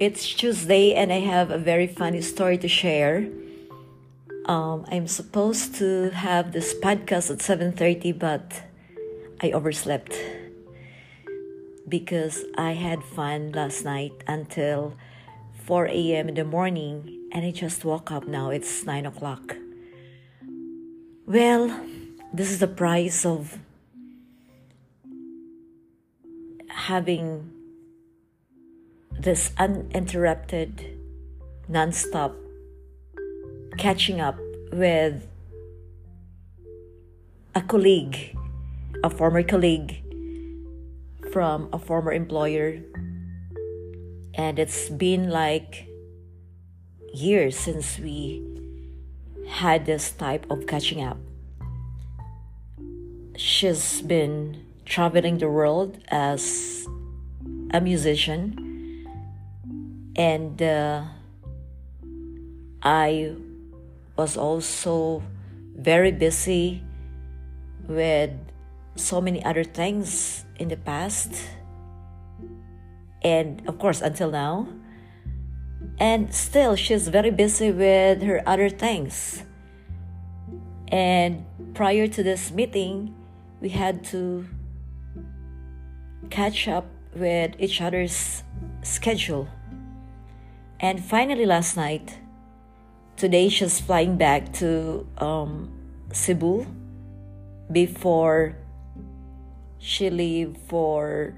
It's Tuesday and I have a very funny story to share. Um, I'm supposed to have this podcast at 7:30 but I overslept because I had fun last night until 4 a.m. in the morning and I just woke up now. It's 9 o'clock. Well, this is the price of having this uninterrupted, nonstop catching up with a colleague, a former colleague from a former employer. And it's been like years since we had this type of catching up. She's been traveling the world as a musician, and uh, I was also very busy with so many other things in the past, and of course, until now. And still, she's very busy with her other things. And prior to this meeting, we had to catch up with each other's schedule. And finally, last night, today she's flying back to um, Cebu before she leave for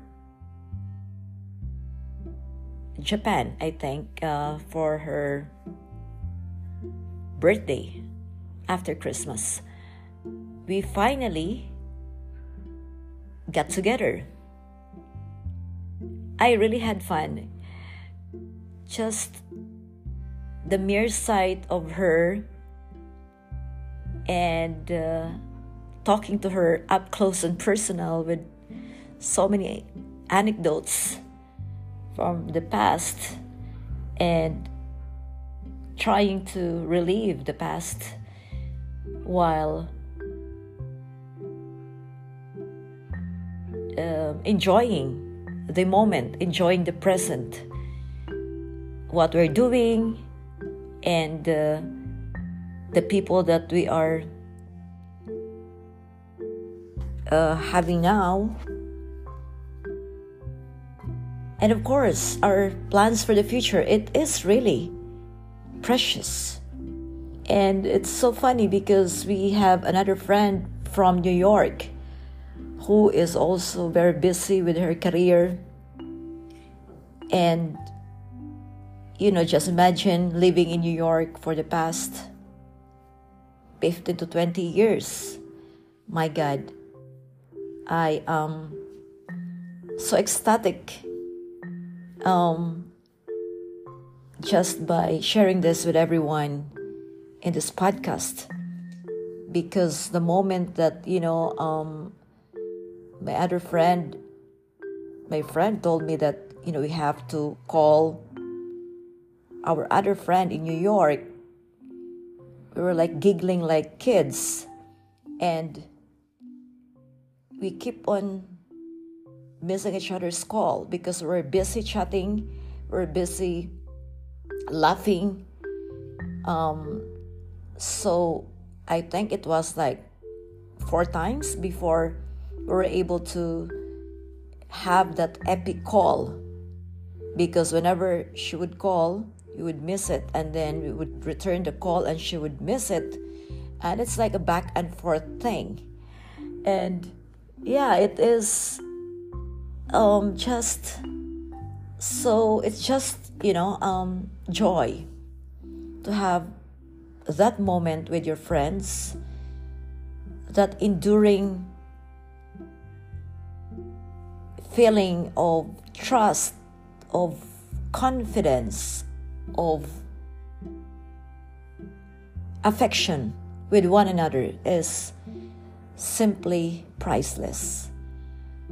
Japan, I think, uh, for her birthday after Christmas. We finally got together I really had fun. Just the mere sight of her and uh, talking to her up close and personal with so many anecdotes from the past and trying to relieve the past while uh, enjoying the moment, enjoying the present, what we're doing, and uh, the people that we are uh, having now. And of course, our plans for the future. It is really precious. And it's so funny because we have another friend from New York who is also very busy with her career. And, you know, just imagine living in New York for the past 15 to 20 years. My God, I am so ecstatic um, just by sharing this with everyone in this podcast because the moment that you know um, my other friend, my friend told me that, you know, we have to call our other friend in New York. We were like giggling like kids. And we keep on missing each other's call because we're busy chatting, we're busy laughing. Um, so I think it was like four times before we were able to have that epic call because whenever she would call, you would miss it, and then we would return the call and she would miss it. And it's like a back and forth thing. And yeah, it is um, just so it's just, you know, um, joy to have that moment with your friends, that enduring feeling of trust, of confidence, of affection with one another is simply priceless.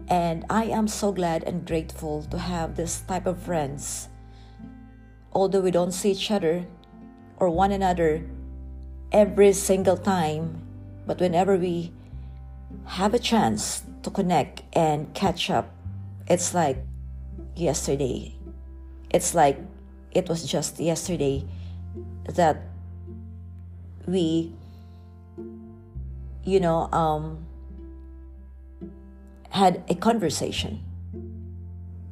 And I am so glad and grateful to have this type of friends. Although we don't see each other or one another every single time, but whenever we have a chance to connect and catch up it's like yesterday. It's like it was just yesterday that we you know um, had a conversation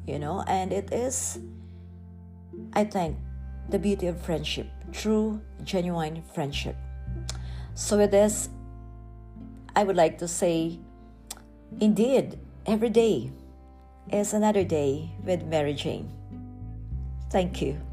you know and it is i think the beauty of friendship true genuine friendship. So with this i would like to say indeed every day is another day with mary jane. Thank you